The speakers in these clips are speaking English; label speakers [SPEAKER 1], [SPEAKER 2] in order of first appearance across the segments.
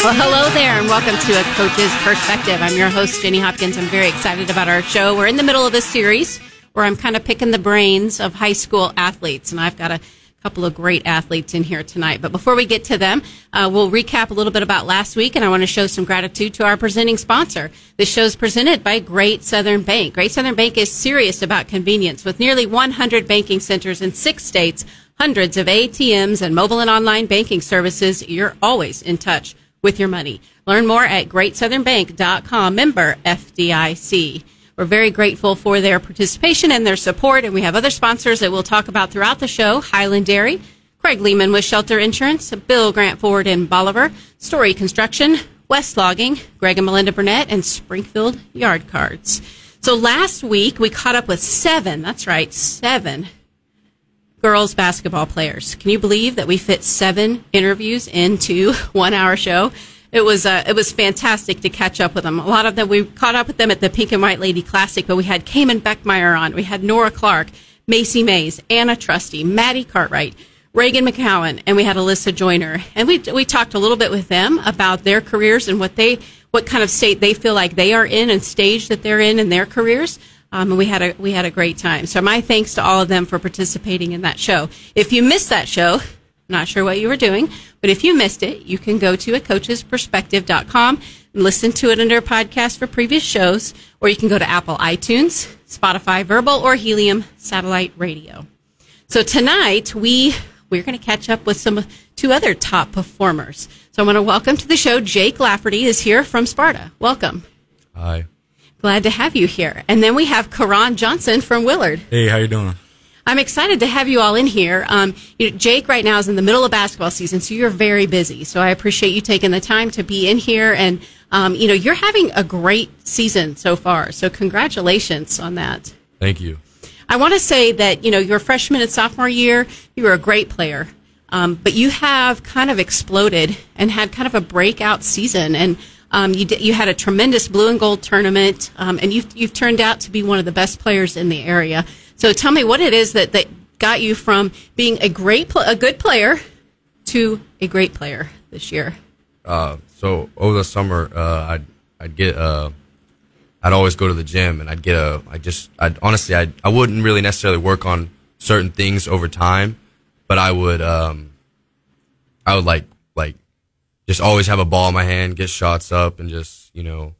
[SPEAKER 1] Well, hello there, and welcome to A Coach's Perspective. I'm your host, Jenny Hopkins. I'm very excited about our show. We're in the middle of this series where I'm kind of picking the brains of high school athletes, and I've got a couple of great athletes in here tonight. But before we get to them, uh, we'll recap a little bit about last week, and I want to show some gratitude to our presenting sponsor. This show is presented by Great Southern Bank. Great Southern Bank is serious about convenience with nearly 100 banking centers in six states, hundreds of ATMs, and mobile and online banking services. You're always in touch with your money. Learn more at greatsouthernbank.com, member FDIC. We're very grateful for their participation and their support, and we have other sponsors that we'll talk about throughout the show Highland Dairy, Craig Lehman with Shelter Insurance, Bill Grant Ford in Bolivar, Story Construction, West Logging, Greg and Melinda Burnett, and Springfield Yard Cards. So last week we caught up with seven, that's right, seven girls basketball players. Can you believe that we fit seven interviews into one hour show? It was uh, it was fantastic to catch up with them. A lot of them we caught up with them at the Pink and White Lady Classic, but we had Cayman Beckmeyer on, we had Nora Clark, Macy Mays, Anna Trusty, Maddie Cartwright, Reagan McCowan, and we had Alyssa Joyner, and we we talked a little bit with them about their careers and what they what kind of state they feel like they are in and stage that they're in in their careers. Um, and we had a we had a great time. So my thanks to all of them for participating in that show. If you missed that show, not sure what you were doing, but if you missed it, you can go to a coachesperspective.com and listen to it under podcast for previous shows, or you can go to Apple iTunes, Spotify Verbal, or Helium Satellite Radio. So tonight we we're going to catch up with some two other top performers. So I want to welcome to the show Jake Lafferty is here from Sparta. Welcome.
[SPEAKER 2] Hi.
[SPEAKER 1] Glad to have you here. And then we have Karon Johnson from Willard.
[SPEAKER 2] Hey, how you doing?
[SPEAKER 1] I'm excited to have you all in here. Um, you know, Jake right now is in the middle of basketball season, so you're very busy. So I appreciate you taking the time to be in here, and um, you know you're having a great season so far. So congratulations on that.
[SPEAKER 2] Thank you.
[SPEAKER 1] I want to say that you know your freshman and sophomore year, you were a great player, um, but you have kind of exploded and had kind of a breakout season, and um, you you had a tremendous blue and gold tournament, um, and you've you've turned out to be one of the best players in the area. So tell me what it is that, that got you from being a great, a good player to a great player this year.
[SPEAKER 2] Uh, so over the summer, uh, I'd, I'd get, uh, I'd always go to the gym and I'd get a, I just, I'd honestly, I, I wouldn't really necessarily work on certain things over time, but I would, um, I would like, like, just always have a ball in my hand, get shots up and just, you know,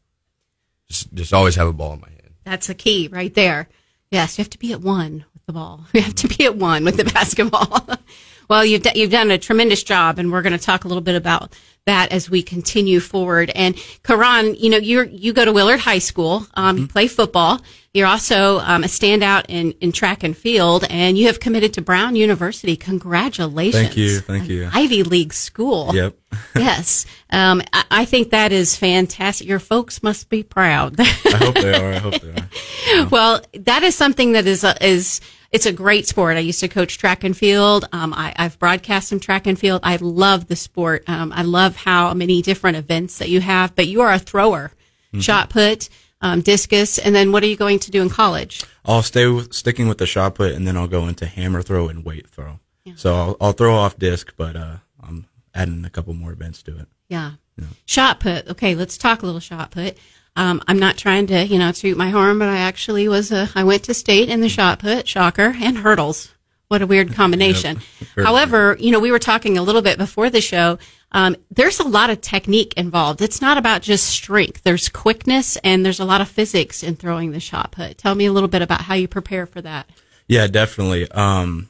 [SPEAKER 2] just, just always have a ball in my hand.
[SPEAKER 1] That's the key right there. Yes, you have to be at one with the ball. You have to be at one with the basketball. well, you've d- you've done a tremendous job, and we're going to talk a little bit about that as we continue forward. And Karon, you know, you you go to Willard High School, um, mm-hmm. you play football. You're also um, a standout in, in track and field, and you have committed to Brown University. Congratulations!
[SPEAKER 2] Thank you, thank you.
[SPEAKER 1] Ivy League school.
[SPEAKER 2] Yep.
[SPEAKER 1] yes, um, I, I, think that is fantastic. Your folks must be proud.
[SPEAKER 2] I hope they are. I hope they are.
[SPEAKER 1] Yeah. Well, that is something that is uh, is it's a great sport. I used to coach track and field. Um, I, have broadcast some track and field. I love the sport. Um, I love how many different events that you have, but you are a thrower, mm-hmm. shot put, um, discus. And then what are you going to do in college?
[SPEAKER 3] I'll stay with, sticking with the shot put and then I'll go into hammer throw and weight throw. Yeah. So I'll, I'll, throw off disc, but, uh, I'm adding a couple more events to it.
[SPEAKER 1] Yeah. yeah. Shot put. Okay. Let's talk a little shot put. Um, I'm not trying to, you know, toot my horn, but I actually was a, I went to state in the shot put, shocker, and hurdles. What a weird combination. Yep. However, you know, we were talking a little bit before the show. Um, there's a lot of technique involved. It's not about just strength. There's quickness and there's a lot of physics in throwing the shot put. Tell me a little bit about how you prepare for that.
[SPEAKER 3] Yeah, definitely. Um,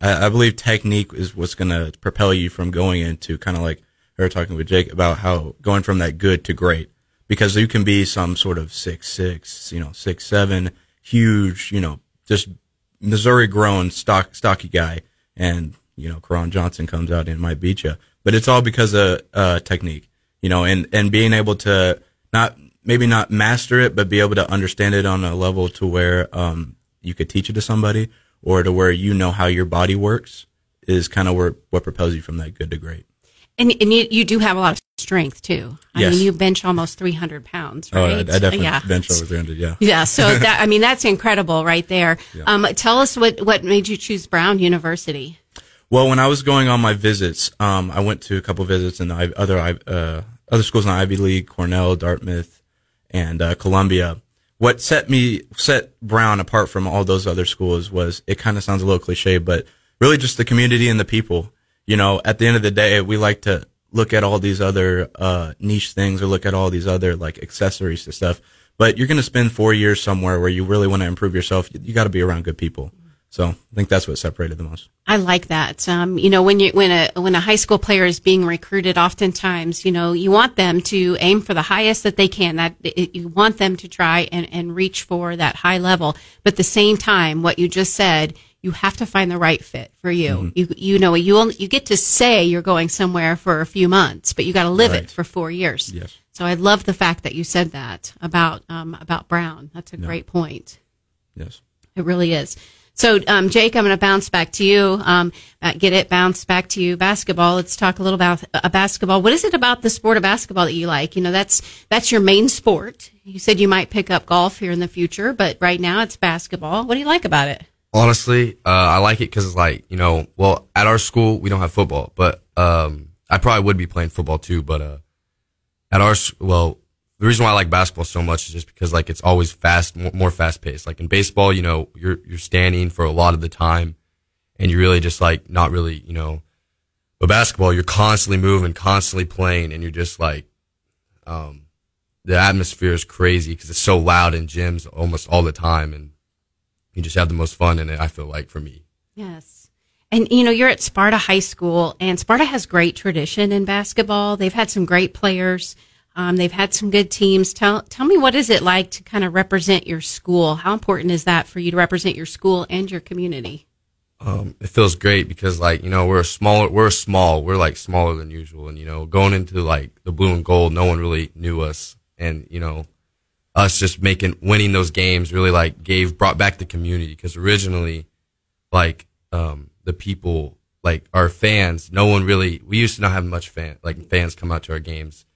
[SPEAKER 3] I, I, believe technique is what's going to propel you from going into kind of like we were talking with Jake about how going from that good to great because you can be some sort of six six, you know, six seven, huge, you know, just Missouri grown stock stocky guy, and you know, Karon Johnson comes out and might beat you. But it's all because of uh, technique, you know, and and being able to not maybe not master it, but be able to understand it on a level to where um, you could teach it to somebody, or to where you know how your body works is kind of where what propels you from that good to great.
[SPEAKER 1] And, and you, you do have a lot of strength too. I yes. mean, you bench almost 300 pounds, right? Oh, I, I
[SPEAKER 3] definitely yeah. bench over 300, yeah.
[SPEAKER 1] Yeah, so that, I mean, that's incredible right there. Yeah. Um, tell us what, what made you choose Brown University?
[SPEAKER 3] Well, when I was going on my visits, um, I went to a couple visits in the other uh, other schools in the Ivy League, Cornell, Dartmouth, and uh, Columbia. What set me set Brown apart from all those other schools was it kind of sounds a little cliche, but really just the community and the people. You know, at the end of the day, we like to look at all these other uh, niche things or look at all these other like accessories to stuff. But you're going to spend four years somewhere where you really want to improve yourself. You, got to be around good people. So I think that's what separated the most.
[SPEAKER 1] I like that. Um, you know, when you when a when a high school player is being recruited, oftentimes, you know, you want them to aim for the highest that they can. That it, you want them to try and, and reach for that high level. But at the same time, what you just said, you have to find the right fit for you. Mm-hmm. You you know you only, you get to say you're going somewhere for a few months, but you got to live right. it for four years.
[SPEAKER 3] Yes.
[SPEAKER 1] So I love the fact that you said that about um, about Brown. That's a great point.
[SPEAKER 3] Yes,
[SPEAKER 1] it really is. So, um, Jake, I'm going to bounce back to you. Um, uh, get it, bounce back to you. Basketball. Let's talk a little about uh, basketball. What is it about the sport of basketball that you like? You know, that's that's your main sport. You said you might pick up golf here in the future, but right now it's basketball. What do you like about it?
[SPEAKER 2] Honestly, uh, I like it because it's like you know, well, at our school we don't have football, but um, I probably would be playing football too. But uh, at our well, the reason why I like basketball so much is just because like it's always fast, more, fast paced. Like in baseball, you know, you're you're standing for a lot of the time, and you're really just like not really, you know. But basketball, you're constantly moving, constantly playing, and you're just like, um, the atmosphere is crazy because it's so loud in gyms almost all the time, and you just have the most fun in it. I feel like for me.
[SPEAKER 1] Yes. And you know, you're at Sparta High School, and Sparta has great tradition in basketball. They've had some great players. Um, they've had some good teams. Tell tell me what is it like to kind of represent your school? How important is that for you to represent your school and your community?
[SPEAKER 2] Um, it feels great because like you know we're a smaller we're small we're like smaller than usual and you know going into like the blue and gold no one really knew us and you know us just making winning those games really like gave brought back the community because originally like um, the people like our fans no one really we used to not have much fan like fans come out to our games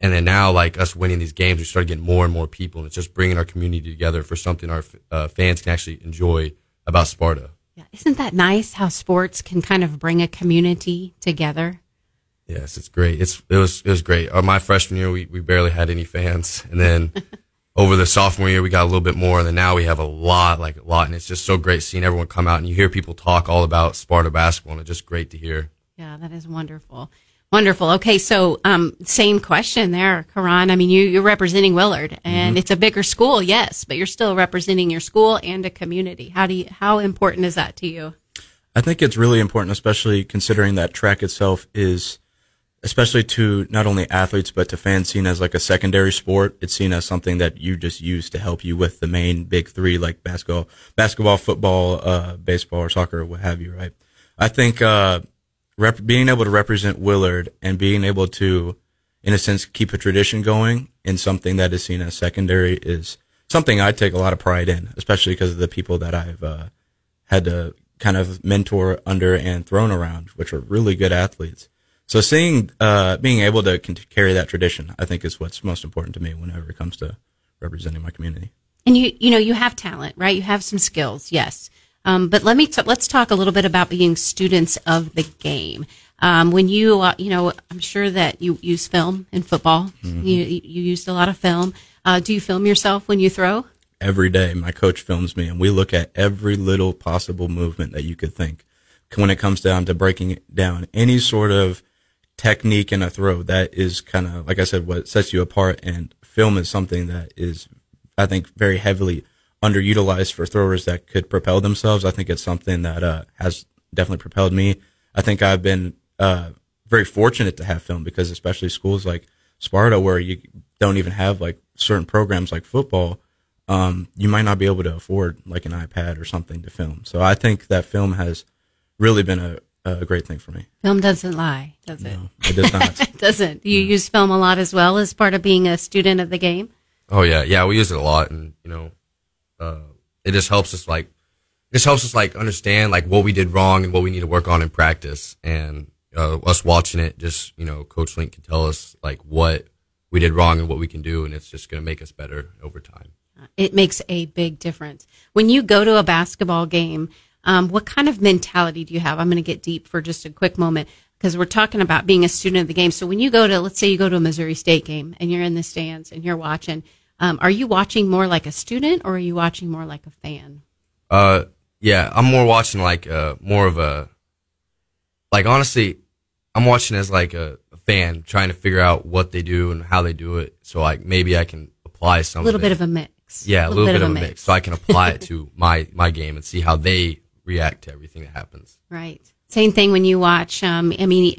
[SPEAKER 2] and then now, like us winning these games, we started getting more and more people, and it's just bringing our community together for something our uh, fans can actually enjoy about Sparta.
[SPEAKER 1] Yeah, isn't that nice? How sports can kind of bring a community together.
[SPEAKER 2] Yes, it's great. It's it was it was great. Uh, my freshman year, we, we barely had any fans, and then over the sophomore year, we got a little bit more, and then now we have a lot, like a lot, and it's just so great seeing everyone come out and you hear people talk all about Sparta basketball, and it's just great to hear.
[SPEAKER 1] Yeah, that is wonderful. Wonderful. Okay, so um, same question there, Karon. I mean, you, you're representing Willard, and mm-hmm. it's a bigger school, yes, but you're still representing your school and a community. How do you? How important is that to you?
[SPEAKER 3] I think it's really important, especially considering that track itself is, especially to not only athletes but to fans, seen as like a secondary sport. It's seen as something that you just use to help you with the main big three, like basketball, basketball, football, uh, baseball, or soccer, or what have you. Right? I think. Uh, rep- being able to represent Willard and being able to, in a sense, keep a tradition going in something that is seen as secondary is something I take a lot of pride in, especially because of the people that I've uh, had to kind of mentor under and thrown around, which are really good athletes. So seeing, uh, being able to carry that tradition, I think is what's most important to me whenever it comes to representing my community.
[SPEAKER 1] And you, you know, you have talent, right? You have some skills, yes. Um, but let me t- let's talk a little bit about being students of the game. Um, when you, uh, you know, I'm sure that you use film in football. Mm-hmm. You, you used a lot of film. Uh, do you film yourself when you throw?
[SPEAKER 3] Every day, my coach films me, and we look at every little possible movement that you could think. When it comes down to breaking it down any sort of technique in a throw, that is kind of like I said, what sets you apart. And film is something that is, I think, very heavily underutilized for throwers that could propel themselves. I think it's something that uh, has definitely propelled me. I think I've been uh, very fortunate to have film because especially schools like Sparta where you don't even have like certain programs like football, um, you might not be able to afford like an iPad or something to film. So I think that film has really been a, a great thing for me.
[SPEAKER 1] Film doesn't lie, does
[SPEAKER 3] it?
[SPEAKER 1] No,
[SPEAKER 3] it does not.
[SPEAKER 1] it doesn't. You no. use film a lot as well as part of being a student of the game?
[SPEAKER 2] Oh yeah, yeah, we use it a lot and you know, uh, it just helps us like it just helps us like understand like what we did wrong and what we need to work on in practice. And uh, us watching it, just you know, Coach Link can tell us like what we did wrong and what we can do, and it's just going to make us better over time.
[SPEAKER 1] It makes a big difference when you go to a basketball game. Um, what kind of mentality do you have? I'm going to get deep for just a quick moment because we're talking about being a student of the game. So when you go to, let's say you go to a Missouri State game and you're in the stands and you're watching, um, are you watching more like a student or are you watching more like a fan?
[SPEAKER 2] Uh, yeah, I'm more watching like uh more of a like honestly, I'm watching as like a, a fan trying to figure out what they do and how they do it. So like maybe I can apply some
[SPEAKER 1] A little bit of a mix.
[SPEAKER 2] yeah, a little, bit, of a mix. so I can apply it to my my game and see how they react to everything that happens.
[SPEAKER 1] Right. Same thing when you watch. Um, I mean,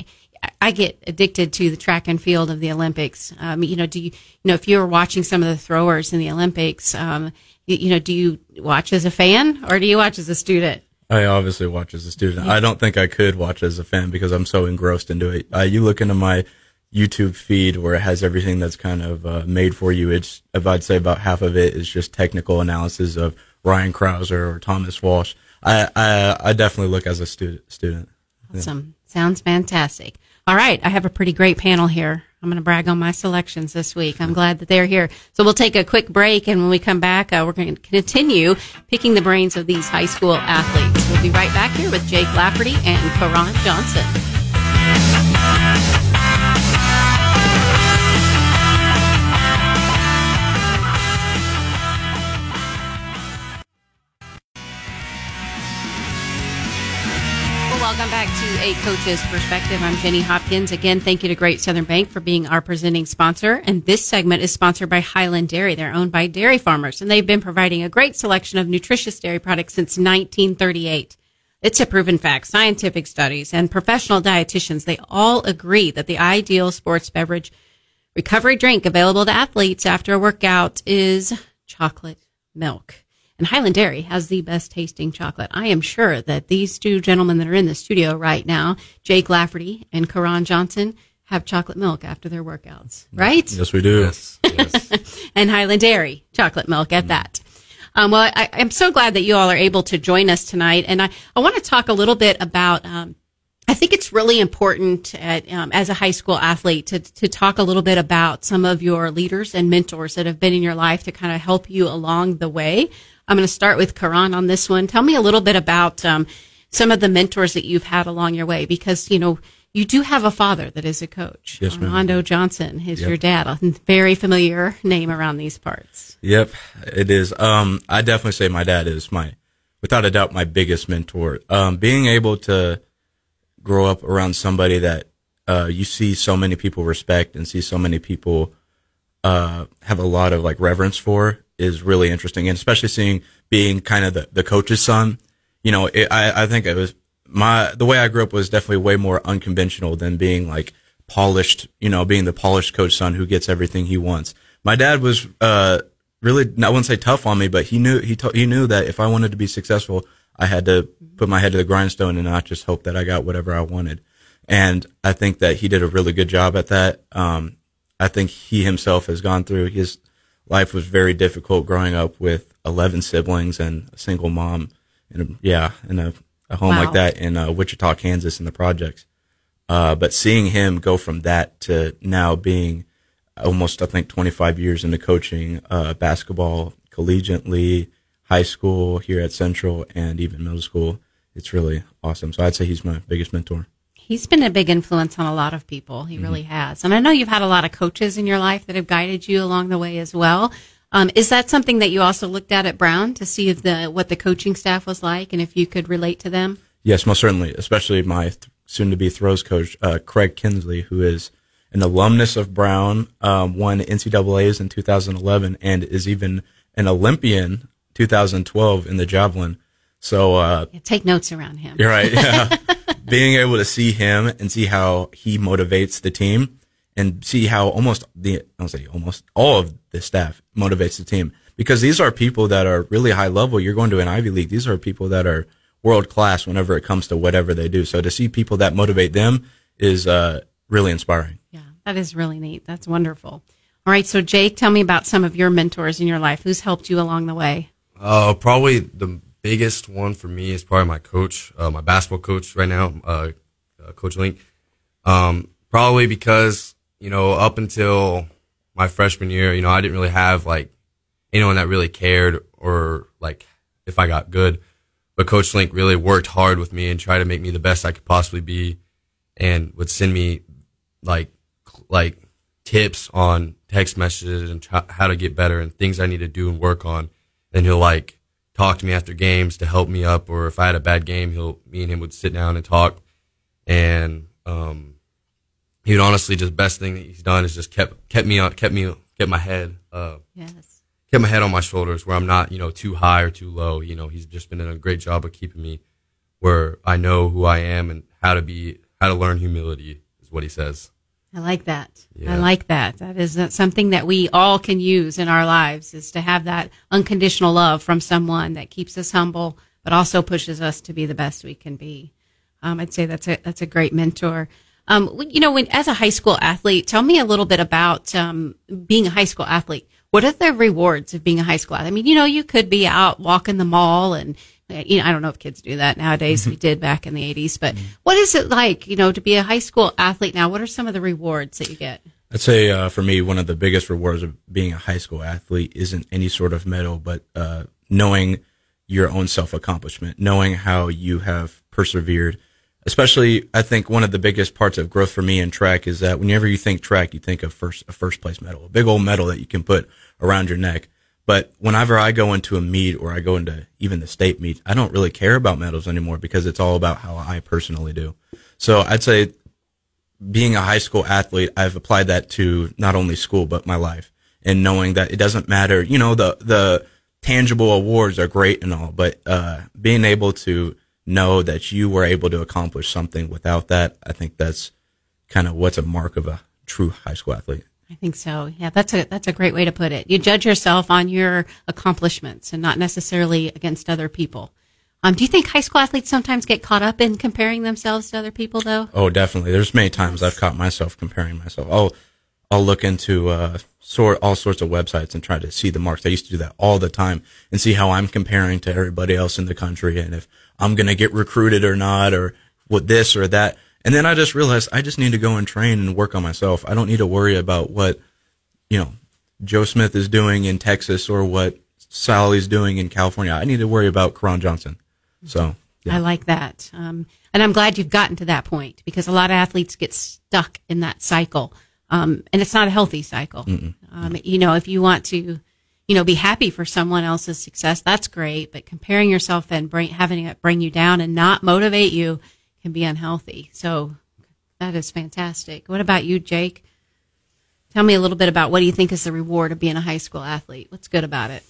[SPEAKER 1] I get addicted to the track and field of the Olympics. Um, you know, do you, you know if you're watching some of the throwers in the Olympics, um, you, you know, do you watch as a fan or do you watch as a student?
[SPEAKER 3] I obviously watch as a student. I don't think I could watch as a fan because I'm so engrossed into it. Uh, you look into my YouTube feed where it has everything that's kind of uh, made for you. It's, if I'd say about half of it is just technical analysis of Ryan Crouser or Thomas Walsh. I, I, I definitely look as a student. Student.
[SPEAKER 1] Awesome. Sounds fantastic. All right. I have a pretty great panel here. I'm going to brag on my selections this week. I'm glad that they're here. So we'll take a quick break. And when we come back, uh, we're going to continue picking the brains of these high school athletes. We'll be right back here with Jake Lafferty and Karon Johnson. Welcome back to A Coach's Perspective. I'm Jenny Hopkins. Again, thank you to Great Southern Bank for being our presenting sponsor. And this segment is sponsored by Highland Dairy. They're owned by dairy farmers, and they've been providing a great selection of nutritious dairy products since 1938. It's a proven fact. Scientific studies and professional dietitians, they all agree that the ideal sports beverage recovery drink available to athletes after a workout is chocolate milk. And Highland Dairy has the best tasting chocolate. I am sure that these two gentlemen that are in the studio right now, Jake Lafferty and Karon Johnson, have chocolate milk after their workouts, right?
[SPEAKER 3] Yes, we do.
[SPEAKER 2] Yes, yes.
[SPEAKER 1] and Highland Dairy chocolate milk at that. Um, well, I, I'm so glad that you all are able to join us tonight, and I, I want to talk a little bit about. Um, I think it's really important at, um, as a high school athlete to to talk a little bit about some of your leaders and mentors that have been in your life to kind of help you along the way. I'm going to start with Karon on this one. Tell me a little bit about um, some of the mentors that you've had along your way, because you know you do have a father that is a coach.
[SPEAKER 3] Yes, ma'am.
[SPEAKER 1] Armando Johnson is
[SPEAKER 3] Yep.
[SPEAKER 1] your dad, a very familiar name around these parts.
[SPEAKER 3] Yep, it is. Um, I definitely say my dad is my, without a doubt, my biggest mentor. Um, being able to grow up around somebody that uh, you see so many people respect and see so many people uh, have a lot of like reverence for is really interesting, and especially seeing being kind of the, the coach's son. You know, it, I I think it was my the way I grew up was definitely way more unconventional than being like polished. You know, being the polished coach son who gets everything he wants. My dad was uh really I wouldn't say tough on me, but he knew he to, he knew that if I wanted to be successful, I had to put my head to the grindstone and not just hope that I got whatever I wanted. And I think that he did a really good job at that. Um, I think he himself has gone through his life was very difficult growing up with 11 siblings and a single mom and yeah, in a, a home
[SPEAKER 1] Wow.
[SPEAKER 3] like that in uh, Wichita, Kansas in the projects. Uh, but seeing him go from that to now being almost, I think, 25 years into coaching uh, basketball collegiately, high school here at Central, and even middle school, it's really awesome. So I'd say he's my biggest mentor.
[SPEAKER 1] He's been a big influence on a lot of people. He really has. And I know you've had a lot of coaches in your life that have guided you along the way as well. Um, is that something that you also looked at at Brown to see if the what the coaching staff was like and if you could relate to them?
[SPEAKER 3] Yes, most certainly, especially my th- soon-to-be throws coach, uh, Craig Kinsley, who is an alumnus of Brown, um, won NCAA's in 2011, and is even an Olympian 2012 in the javelin. So uh,
[SPEAKER 1] Yeah, take notes around him.
[SPEAKER 3] you're right. Yeah. Being able to see him and see how he motivates the team and see how almost the, I don't say almost all of the staff motivates the team because these are people that are really high level. You're going to an Ivy League. These are people that are world class whenever it comes to whatever they do. So to see people that motivate them is, uh, really inspiring.
[SPEAKER 1] Yeah, that is really neat. That's wonderful. All right, so Jake, tell me about some of your mentors in your life. Who's helped you along the way?
[SPEAKER 2] Uh, probably the biggest one for me is probably my coach, uh, my basketball coach right now, uh, uh, Coach Link. Um, probably because you know up until my freshman year, you know I didn't really have like anyone that really cared or like if I got good. But Coach Link really worked hard with me and tried to make me the best I could possibly be. and would send me like like tips on text messages and try, how to get better and things I need to do and work on. And he'll like talk to me after games to help me up, or if I had a bad game, he'll me and him would sit down and talk. And um, he would honestly just best thing that he's done is just kept kept me on kept me kept my head uh,
[SPEAKER 1] Yes.
[SPEAKER 2] kept my head on my shoulders where I'm not you know too high or too low. You know he's just been doing a great job of keeping me where I know who I am and how to be how to learn humility is what he says.
[SPEAKER 1] I like that. I like that. That is something that we all can use in our lives is to have that unconditional love from someone that keeps us humble, but also pushes us to be the best we can be. Um, I'd say that's a that's a great mentor. Um, you know, when as a high school athlete, tell me a little bit about um, being a high school athlete. What are the rewards of being a high school athlete? I mean, you know, you could be out walking the mall and you know, I don't know if kids do that nowadays. we did back in the 80s, but what is it like, you know, to be a high school athlete now? What are some of the rewards that you get?
[SPEAKER 3] I'd say uh, for me, one of the biggest rewards of being a high school athlete isn't any sort of medal, but uh, knowing your own self accomplishment, knowing how you have persevered. Especially, I think one of the biggest parts of growth for me in track is that whenever you think track, you think of first a first place medal, a big old medal that you can put around your neck. But whenever I go into a meet or I go into even the state meet, I don't really care about medals anymore because it's all about how I personally do. So I'd say being a high school athlete, I've applied that to not only school but my life, and knowing that it doesn't matter. You know, the the tangible awards are great and all, but uh, being able to know that you were able to accomplish something without that, I think that's kind of what's a mark of a true high school athlete.
[SPEAKER 1] I think so. Yeah, that's a that's a great way to put it. You judge yourself on your accomplishments and not necessarily against other people. Um, do you think high school athletes sometimes get caught up in comparing themselves to other people, though?
[SPEAKER 3] Oh, definitely. There's many times I've caught myself comparing myself. I'll I'll look into uh, sort all sorts of websites and try to see the marks. I used to do that all the time and see how I'm comparing to everybody else in the country and if I'm gonna get recruited or not or what this or that. And then I just realized I just need to go and train and work on myself. I don't need to worry about what you know Joe Smith is doing in Texas or what Sally's doing in California. I need to worry about Karon Johnson. So yeah.
[SPEAKER 1] I like that. Um, and I'm glad you've gotten to that point because a lot of athletes get stuck in that cycle. Um, and it's not a healthy cycle. Um, you know, if you want to, you know, be happy for someone else's success, that's great. But comparing yourself and bring, having it bring you down and not motivate you can be unhealthy. So that is fantastic. What about you, Jake? Tell me a little bit about what do you think is the reward of being a high school athlete? What's good about it?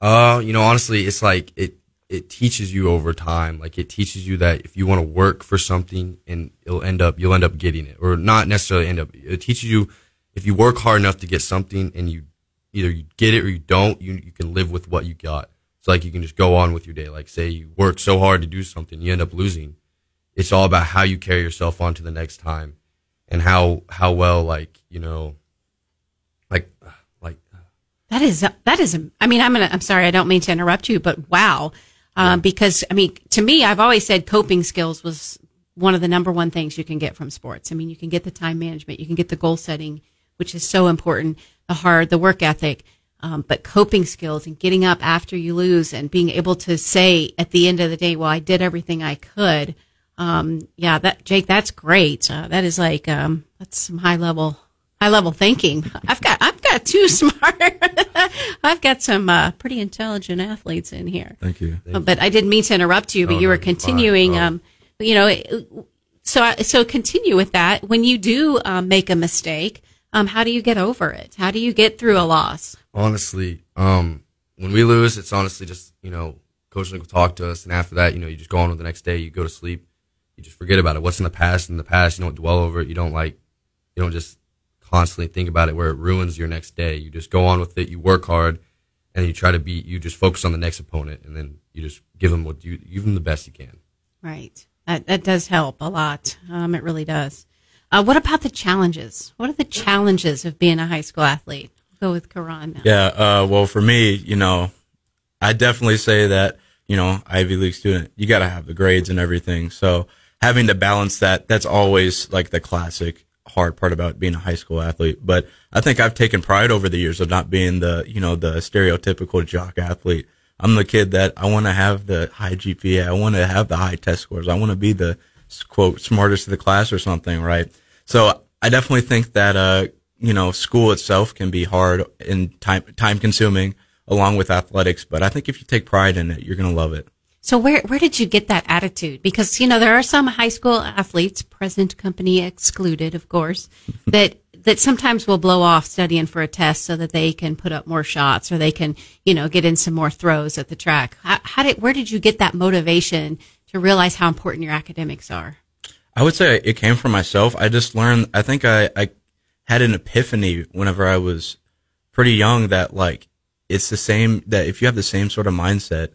[SPEAKER 2] Uh, you know, honestly, it's like it it teaches you over time. Like it teaches you that if you want to work for something and it'll end up you'll end up getting it, or not necessarily end up. It teaches you if you work hard enough to get something and you either you get it or you don't, you you can live with what you got. It's like you can just go on with your day. Like say you work so hard to do something, you end up losing. It's all about how you carry yourself on to the next time, and how how well like you know, like like
[SPEAKER 1] That is that is. I mean, I'm gonna. I'm sorry. I don't mean to interrupt you, but wow. Um, Because I mean, to me, I've always said coping skills was one of the number one things you can get from sports. I mean, you can get the time management, you can get the goal setting, which is so important. The hard, the work ethic, um, but coping skills and getting up after you lose and being able to say at the end of the day, "Well, I did everything I could." Um, yeah, that Jake, that's great. Uh, that is like um, that's some high level high level thinking. I've got I've got two smart. I've got some uh, pretty intelligent athletes in here.
[SPEAKER 3] Thank you.
[SPEAKER 1] Uh, but I didn't mean to interrupt you. But
[SPEAKER 2] Oh,
[SPEAKER 1] you were continuing.
[SPEAKER 2] Oh.
[SPEAKER 1] Um, you know, so so continue with that. When you do um, make a mistake, um, how do you get over it? How do you get through a loss?
[SPEAKER 2] honestly, um, when we lose, it's honestly just you know, coach will talk to us, and after that, you know, you just go on with the next day. You go to sleep. You just forget about it. What's in the past, in the past. You don't dwell over it. You don't like, you don't just constantly think about it where it ruins your next day. You just go on with it. You work hard, and you try to beat. You just focus on the next opponent, and then you just give them what you give them the best you can.
[SPEAKER 1] Right. That that does help a lot. Um, it really does. Uh, what about the challenges? What are the challenges of being a high school athlete? Go with Karon. now.
[SPEAKER 3] Yeah, uh, well, for me, you know, I definitely say that, you know, Ivy League student, you got to have the grades and everything. So having to balance that, that's always like the classic hard part about being a high school athlete. But I think I've taken pride over the years of not being the, you know, the stereotypical jock athlete. I'm the kid that I want to have the high GPA. I want to have the high test scores. I want to be the, quote smartest of the class or something, right? So I definitely think that uh, you know, school itself can be hard and time time consuming along with athletics, but I think if you take pride in it, you're going to love it.
[SPEAKER 1] So where where did you get that attitude? Because you know there are some high school athletes, present company excluded, of course, that that sometimes will blow off studying for a test so that they can put up more shots or they can you know get in some more throws at the track. How, how did where did you get that motivation to realize how important your academics are?
[SPEAKER 3] I would say it came from myself. I just learned. I think I I had an epiphany whenever I was pretty young that like it's the same that if you have the same sort of mindset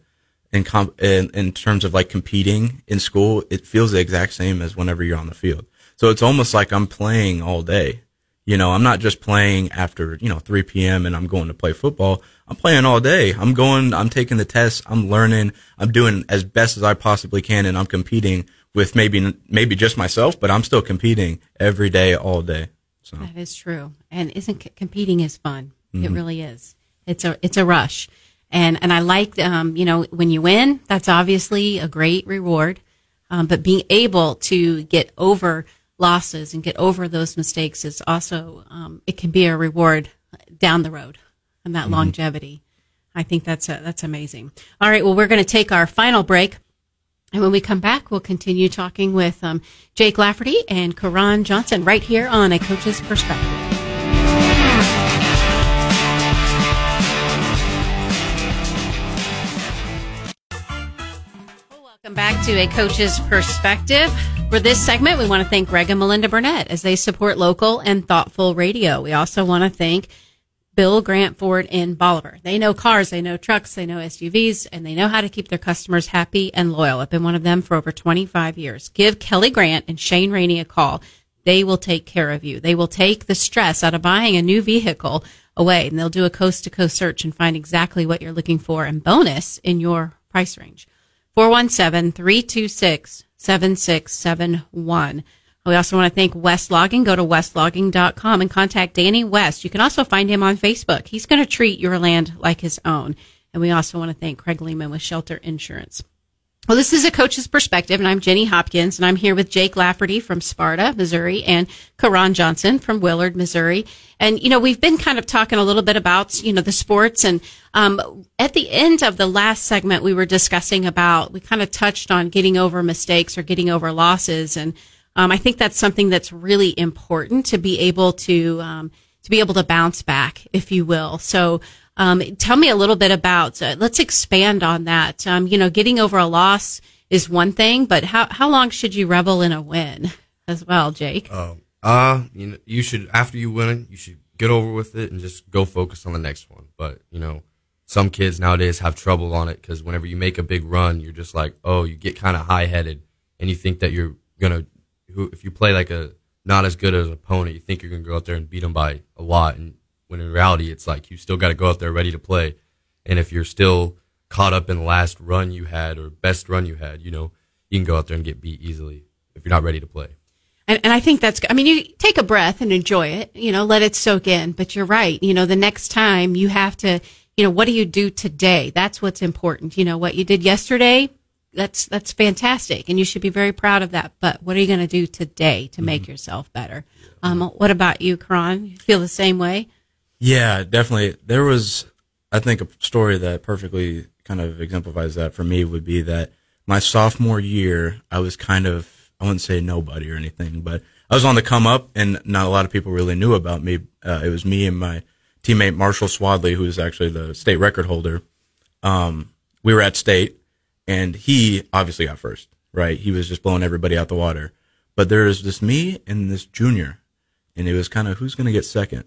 [SPEAKER 3] in, comp, in, in terms of like competing in school, it feels the exact same as whenever you're on the field. So it's almost like I'm playing all day. You know, I'm not just playing after, you know, 3 p.m. and I'm going to play football. I'm playing all day. I'm going, I'm taking the tests. I'm learning. I'm doing as best as I possibly can and I'm competing with maybe, maybe just myself, but I'm still competing every day, all day. So
[SPEAKER 1] that is true. And isn't competing is fun. Mm-hmm. It really is. It's a, it's a rush. And, and I like, um, you know, when you win, that's obviously a great reward. Um, but being able to get over losses and get over those mistakes is also, um, it can be a reward down the road and that mm-hmm. longevity. I think that's a, that's amazing. All right. Well, we're going to take our final break. And when we come back, we'll continue talking with um, Jake Lafferty and Karon Johnson right here on A Coach's Perspective. Welcome back to A Coach's Perspective. For this segment, we want to thank Greg and Melinda Burnett as they support local and thoughtful radio. We also want to thank Bill Grant Ford in Bolivar. They know cars, they know trucks, they know SUVs, and they know how to keep their customers happy and loyal. I've been one of them for over 25 years. Give Kelly Grant and Shane Rainey a call. They will take care of you. They will take the stress out of buying a new vehicle away and they'll do a coast to coast search and find exactly what you're looking for and bonus in your price range. 417 326 7671. We also want to thank West Logging. Go to westlogging.com and contact Danny West. You can also find him on Facebook. He's going to treat your land like his own. And we also want to thank Craig Lehman with Shelter Insurance. Well, this is a coach's perspective, and I'm Jenny Hopkins, and I'm here with Jake Lafferty from Sparta, Missouri, and Karon Johnson from Willard, Missouri. And you know, we've been kind of talking a little bit about you know the sports, and um, at the end of the last segment, we were discussing about we kind of touched on getting over mistakes or getting over losses, and um, I think that's something that's really important to be able to um, to be able to bounce back, if you will. So, um, tell me a little bit about. Uh, let's expand on that. Um, you know, getting over a loss is one thing, but how how long should you revel in a win as well, Jake?
[SPEAKER 2] Uh, uh you know, you should after you win, you should get over with it and just go focus on the next one. But you know, some kids nowadays have trouble on it because whenever you make a big run, you're just like, oh, you get kind of high headed and you think that you're gonna who if you play like a not as good as an opponent, you think you're gonna go out there and beat them by a lot, and when in reality it's like you still got to go out there ready to play. And if you're still caught up in the last run you had or best run you had, you know, you can go out there and get beat easily if you're not ready to play.
[SPEAKER 1] And, and I think that's, I mean, you take a breath and enjoy it, you know, let it soak in. But you're right. You know, the next time you have to, you know, what do you do today? That's what's important. You know, what you did yesterday, that's that's fantastic, and you should be very proud of that. But what are you going to do today to make mm-hmm. yourself better? Um, what about you, Karon? You feel the same way?
[SPEAKER 3] Yeah, definitely. There was, I think, a story that perfectly kind of exemplifies that for me would be that my sophomore year, I was kind of, I wouldn't say nobody or anything, but I was on the come up, and not a lot of people really knew about me. Uh, it was me and my teammate Marshall Swadley, who is actually the state record holder. Um, we were at state and he obviously got first, right? He was just blowing everybody out the water. But there was this me and this junior, and it was kind of who's going to get second.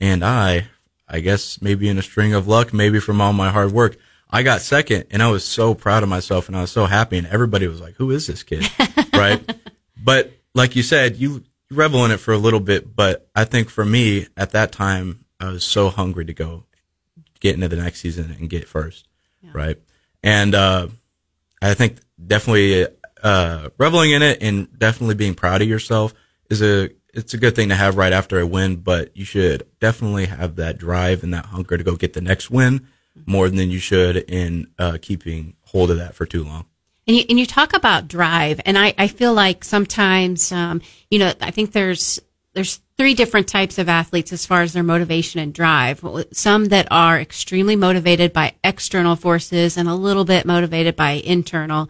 [SPEAKER 3] And I, I guess maybe in a string of luck, maybe from all my hard work, I got second, and I was so proud of myself, and I was so happy, and everybody was like, "Who is this kid?" right? But like you said, you revel in it for a little bit, but I think for me at that time, I was so hungry to go get into the next season and get first, yeah. right? And uh, I think definitely uh, reveling in it and definitely being proud of yourself is a it's a good thing to have right after a win, but you should definitely have that drive and that hunger to go get the next win more than you should in uh, keeping hold of that for too long.
[SPEAKER 1] And you, and you talk about drive, and I, I feel like sometimes, um, you know, I think there's there's three different types of athletes as far as their motivation and drive. Some that are extremely motivated by external forces and a little bit motivated by internal.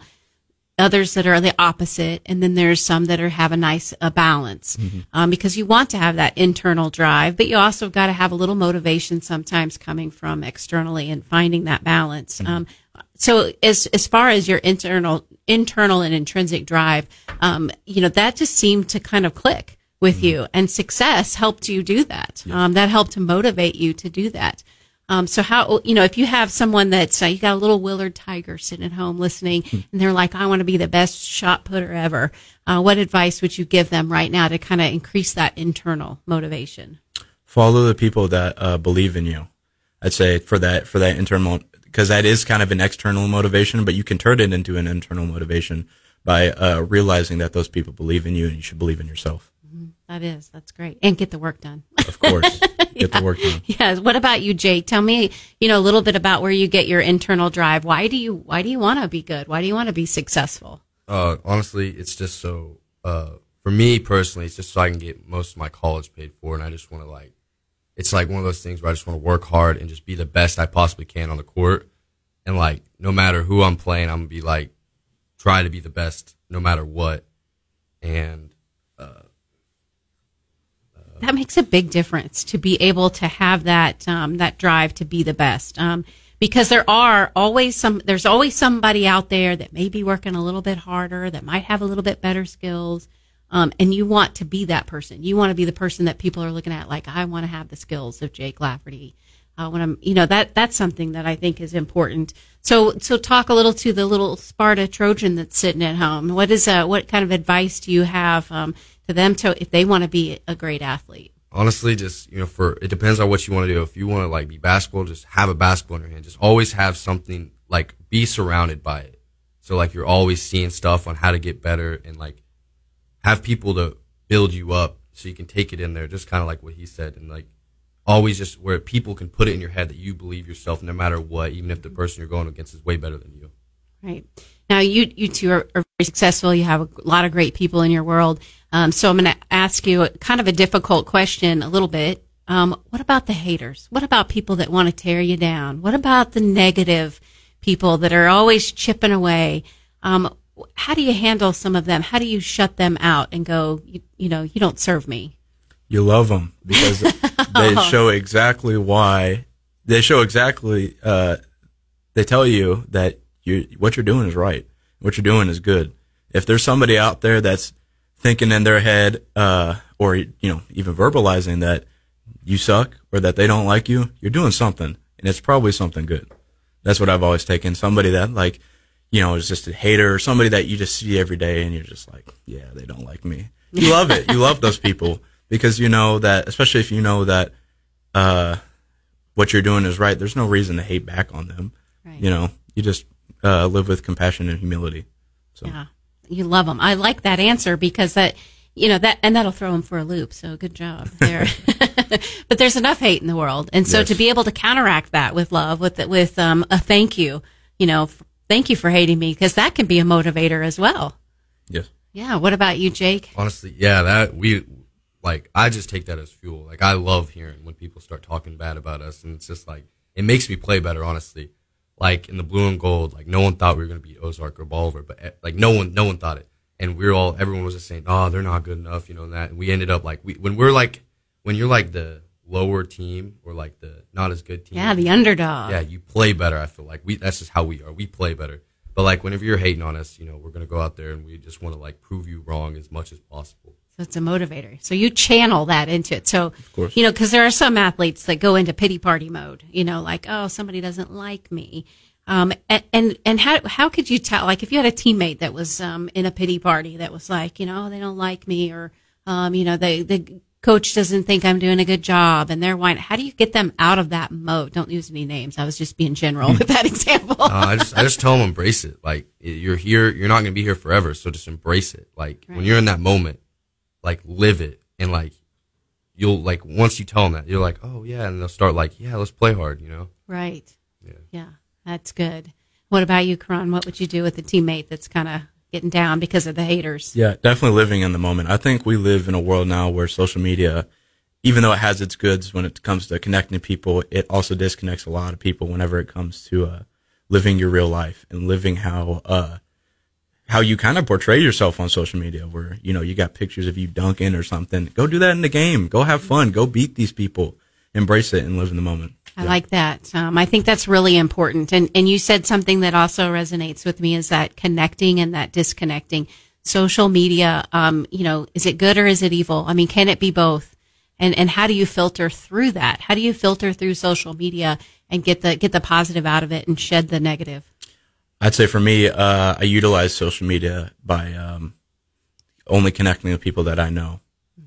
[SPEAKER 1] Others that are the opposite, and then there's some that are have a nice a balance mm-hmm. um, because you want to have that internal drive, but you also got to have a little motivation sometimes coming from externally and finding that balance. Mm-hmm. Um, so as as far as your internal internal and intrinsic drive, um, you know that just seemed to kind of click with mm-hmm. you, and success helped you do that. Um, that helped to motivate you to do that. Um, so how you know if you have someone that's uh, you got a little Willard Tiger sitting at home listening, hmm. and they're like, I want to be the best shot putter ever. Uh, what advice would you give them right now to kind of increase that internal motivation?
[SPEAKER 3] Follow the people that uh, believe in you. I'd say for that for that internal because that is kind of an external motivation, but you can turn it into an internal motivation by uh, realizing that those people believe in you and you should believe in yourself.
[SPEAKER 1] That is, that's great. And get the work done.
[SPEAKER 3] Of course. Get yeah. the work done.
[SPEAKER 1] Yes. What about you, Jake? Tell me, you know, a little bit about where you get your internal drive. Why do you, why do you want to be good? Why do you want to be successful?
[SPEAKER 2] Uh, honestly, it's just so, uh, for me personally, it's just so I can get most of my college paid for. And I just want to like, it's like one of those things where I just want to work hard and just be the best I possibly can on the court. And like, no matter who I'm playing, I'm gonna be like, try to be the best no matter what. And, uh,
[SPEAKER 1] that makes a big difference to be able to have that, um, that drive to be the best. Um, because there are always some, there's always somebody out there that may be working a little bit harder, that might have a little bit better skills um, and you want to be that person. You want to be the person that people are looking at, like, I want to have the skills of Jake Lafferty. Uh, when I'm, you know, that, that's something that I think is important. So, so talk a little to the little Sparta Trojan that's sitting at home. What is, uh, what kind of advice do you have, um, to them to, if they want to be a great athlete?
[SPEAKER 2] Honestly, just, you know, for, it depends on what you want to do. If you want to like be basketball, just have a basketball in your hand. Just always have something, like, be surrounded by it. So, like, you're always seeing stuff on how to get better and like, have people to build you up so you can take it in there, just kind of like what he said, and like always just where people can put it in your head that you believe yourself no matter what, even if the person you're going against is way better than you.
[SPEAKER 1] Right. Now, you, you two are, are very successful. You have a lot of great people in your world. Um, so I'm going to ask you a, kind of a difficult question a little bit. Um, what about the haters? What about people that want to tear you down? What about the negative people that are always chipping away? Um, how do you handle some of them? How do you shut them out and go, you, you know, you don't serve me?
[SPEAKER 3] You love them because they show exactly why. They show exactly. Uh, they tell you that you what you're doing is right. What you're doing is good. If there's somebody out there that's thinking in their head, uh, or you know, even verbalizing that you suck or that they don't like you, you're doing something, and it's probably something good. That's what I've always taken. Somebody that like you know, is just a hater or somebody that you just see every day and you're just like, yeah, they don't like me. You love it. You love those people because you know that, especially if you know that, uh, what you're doing is right. There's no reason to hate back on them. Right. You know, you just, uh, live with compassion and humility.
[SPEAKER 1] So. Yeah. You love them. I like that answer because that, you know, that, and that'll throw them for a loop. So good job there. but there's enough hate in the world. And so yes. to be able to counteract that with love, with, with, um, a thank you, you know, thank you for hating me because that can be a motivator as well.
[SPEAKER 2] Yes.
[SPEAKER 1] Yeah. What about you, Jake?
[SPEAKER 2] Honestly, yeah, that we like I just take that as fuel. Like I love hearing when people start talking bad about us, and it's just like it makes me play better. Honestly, like in the blue and gold, like no one thought we were gonna beat Ozark or Bolivar, but eh, like no one, no one thought it, and we are all everyone was just saying, oh, they're not good enough, you know and that. And we ended up like we when we're like when you're like the lower team or like the not as good team.
[SPEAKER 1] Yeah, the underdog.
[SPEAKER 2] Yeah, you play better. I feel like we that's just how we are. We play better. But like whenever you're hating on us, you know, we're gonna go out there and we just want to like prove you wrong as much as possible.
[SPEAKER 1] So it's a motivator. So you channel that into it. So you know, because there are some athletes that go into pity party mode. You know, like oh, somebody doesn't like me. Um, and, and, and how, how could you tell, like, if you had a teammate that was, um, in a pity party that was like, you know, they don't like me or, um, you know, they, they coach doesn't think I'm doing a good job and they're whining. How do you get them out of that mode? Don't use any names. I was just being general with that example. uh,
[SPEAKER 2] I just, I just tell them embrace it. Like you're here, you're not going to be here forever. So just embrace it. Like right. when you're in that moment, like live it and like you'll like once you tell them that you're like, oh yeah. And they'll start like, yeah, let's play hard, you know?
[SPEAKER 1] Right. Yeah. Yeah. That's good. What about you, Karon? What would you do with a teammate that's kind of getting down because of the haters?
[SPEAKER 3] Yeah, definitely living in the moment. I think we live in a world now where social media, even though it has its goods when it comes to connecting people, it also disconnects a lot of people whenever it comes to uh, living your real life and living how uh, how you kind of portray yourself on social media. Where you know you got pictures of you dunking or something. Go do that in the game. Go have fun. Go beat these people. Embrace it and live in the moment.
[SPEAKER 1] I like that. Um, I think that's really important. And and you said something that also resonates with me is that connecting and that disconnecting. Social media, um, you know, is it good or is it evil? I mean, can it be both? And and how do you filter through that? How do you filter through social media and get the get the positive out of it and shed the negative?
[SPEAKER 3] I'd say for me, uh, I utilize social media by um, only connecting with people that I know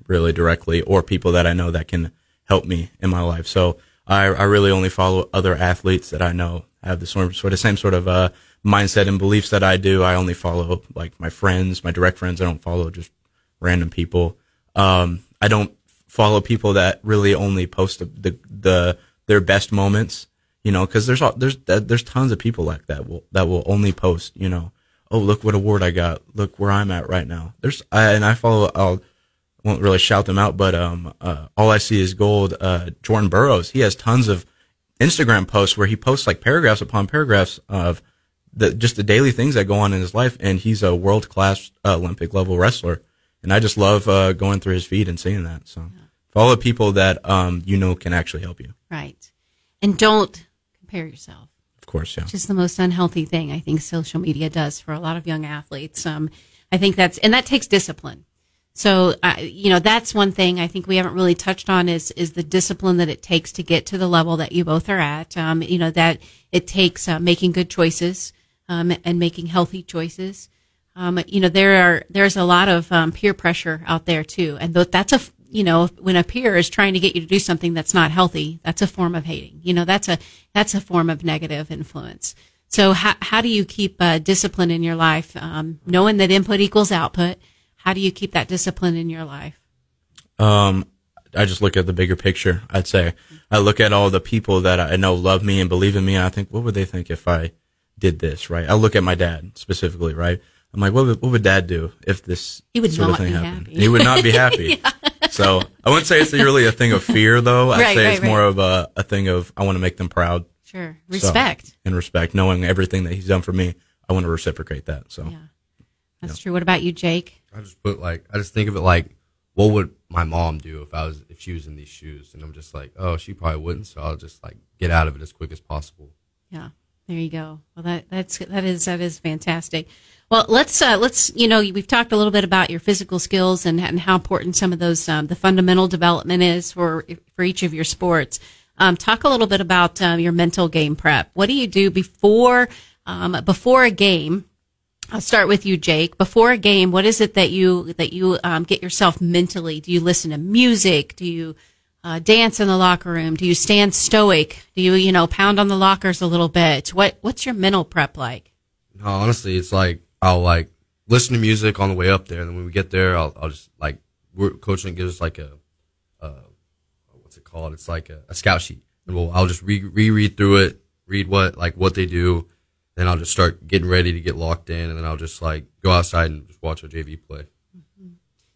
[SPEAKER 3] really directly or people that I know that can help me in my life. So I, I really only follow other athletes that I know have the sort, sort of same sort of uh, mindset and beliefs that I do. I only follow like my friends, my direct friends. I don't follow just random people. Um, I don't follow people that really only post the, the, the their best moments. You know, because there's there's there's tons of people like that will that will only post. You know, oh look what award I got. Look where I'm at right now. There's I, and I follow. I'll won't really shout them out, but um, uh, all I see is gold. Uh, Jordan Burroughs, he has tons of Instagram posts where he posts like paragraphs upon paragraphs of the just the daily things that go on in his life, and he's a world class uh, Olympic level wrestler, and I just love uh, going through his feed and seeing that. So yeah. follow people that um, you know can actually help you.
[SPEAKER 1] Right, and don't compare yourself.
[SPEAKER 3] Of course, yeah.
[SPEAKER 1] Which is the most unhealthy thing I think social media does for a lot of young athletes. Um, I think that's and that takes discipline. So, uh, you know, that's one thing I think we haven't really touched on is is the discipline that it takes to get to the level that you both are at. Um, you know, that it takes uh, making good choices um, and making healthy choices. Um, you know, there are there's a lot of um, peer pressure out there too, and that's a you know when a peer is trying to get you to do something that's not healthy, that's a form of hating. You know, that's a that's a form of negative influence. So, how how do you keep uh, discipline in your life, um, knowing that input equals output? How do you keep that discipline in your life?
[SPEAKER 3] Um, I just look at the bigger picture. I'd say I look at all the people that I know love me and believe in me, and I think, what would they think if I did this? Right? I look at my dad specifically. Right? I'm like, what would, what would dad do if this
[SPEAKER 1] he would
[SPEAKER 3] sort
[SPEAKER 1] not
[SPEAKER 3] of thing
[SPEAKER 1] be
[SPEAKER 3] happened?
[SPEAKER 1] happy.
[SPEAKER 3] He would not be happy. yeah. So I wouldn't say it's really a thing of fear, though. I'd
[SPEAKER 1] Right,
[SPEAKER 3] say
[SPEAKER 1] right,
[SPEAKER 3] it's more of a, a thing of I want to make them proud.
[SPEAKER 1] Sure,
[SPEAKER 3] So-
[SPEAKER 1] respect.
[SPEAKER 3] and respect, knowing everything that he's done for me. I want to reciprocate that. So
[SPEAKER 1] Yeah, that's true. What about you, Jake?
[SPEAKER 2] I just put like I just think of it like what would my mom do if I was if she was in these shoes and I'm just like oh she probably wouldn't so I'll just like get out of it as quick as possible.
[SPEAKER 1] Yeah, there you go. Well, that that's that is that is fantastic. Well, let's uh, let's you know we've talked a little bit about your physical skills and, and how important some of those um, the fundamental development is for for each of your sports. Um, talk a little bit about um, your mental game prep. What do you do before um, before a game? I'll start with you, Jake. Before a game, what is it that you that you um, get yourself mentally? Do you listen to music? Do you uh, dance in the locker room? Do you stand stoic? Do you you know pound on the lockers a little bit? What what's your mental prep like?
[SPEAKER 2] No, honestly, it's like I'll like listen to music on the way up there, and then when we get there, I'll, I'll just like we're coaching gives us like a, uh, what's it called? It's like a, a scout sheet, and we'll I'll just re reread through it, read what like what they do, then I'll just start getting ready to get locked in, and then I'll just like go outside and just watch our JV play.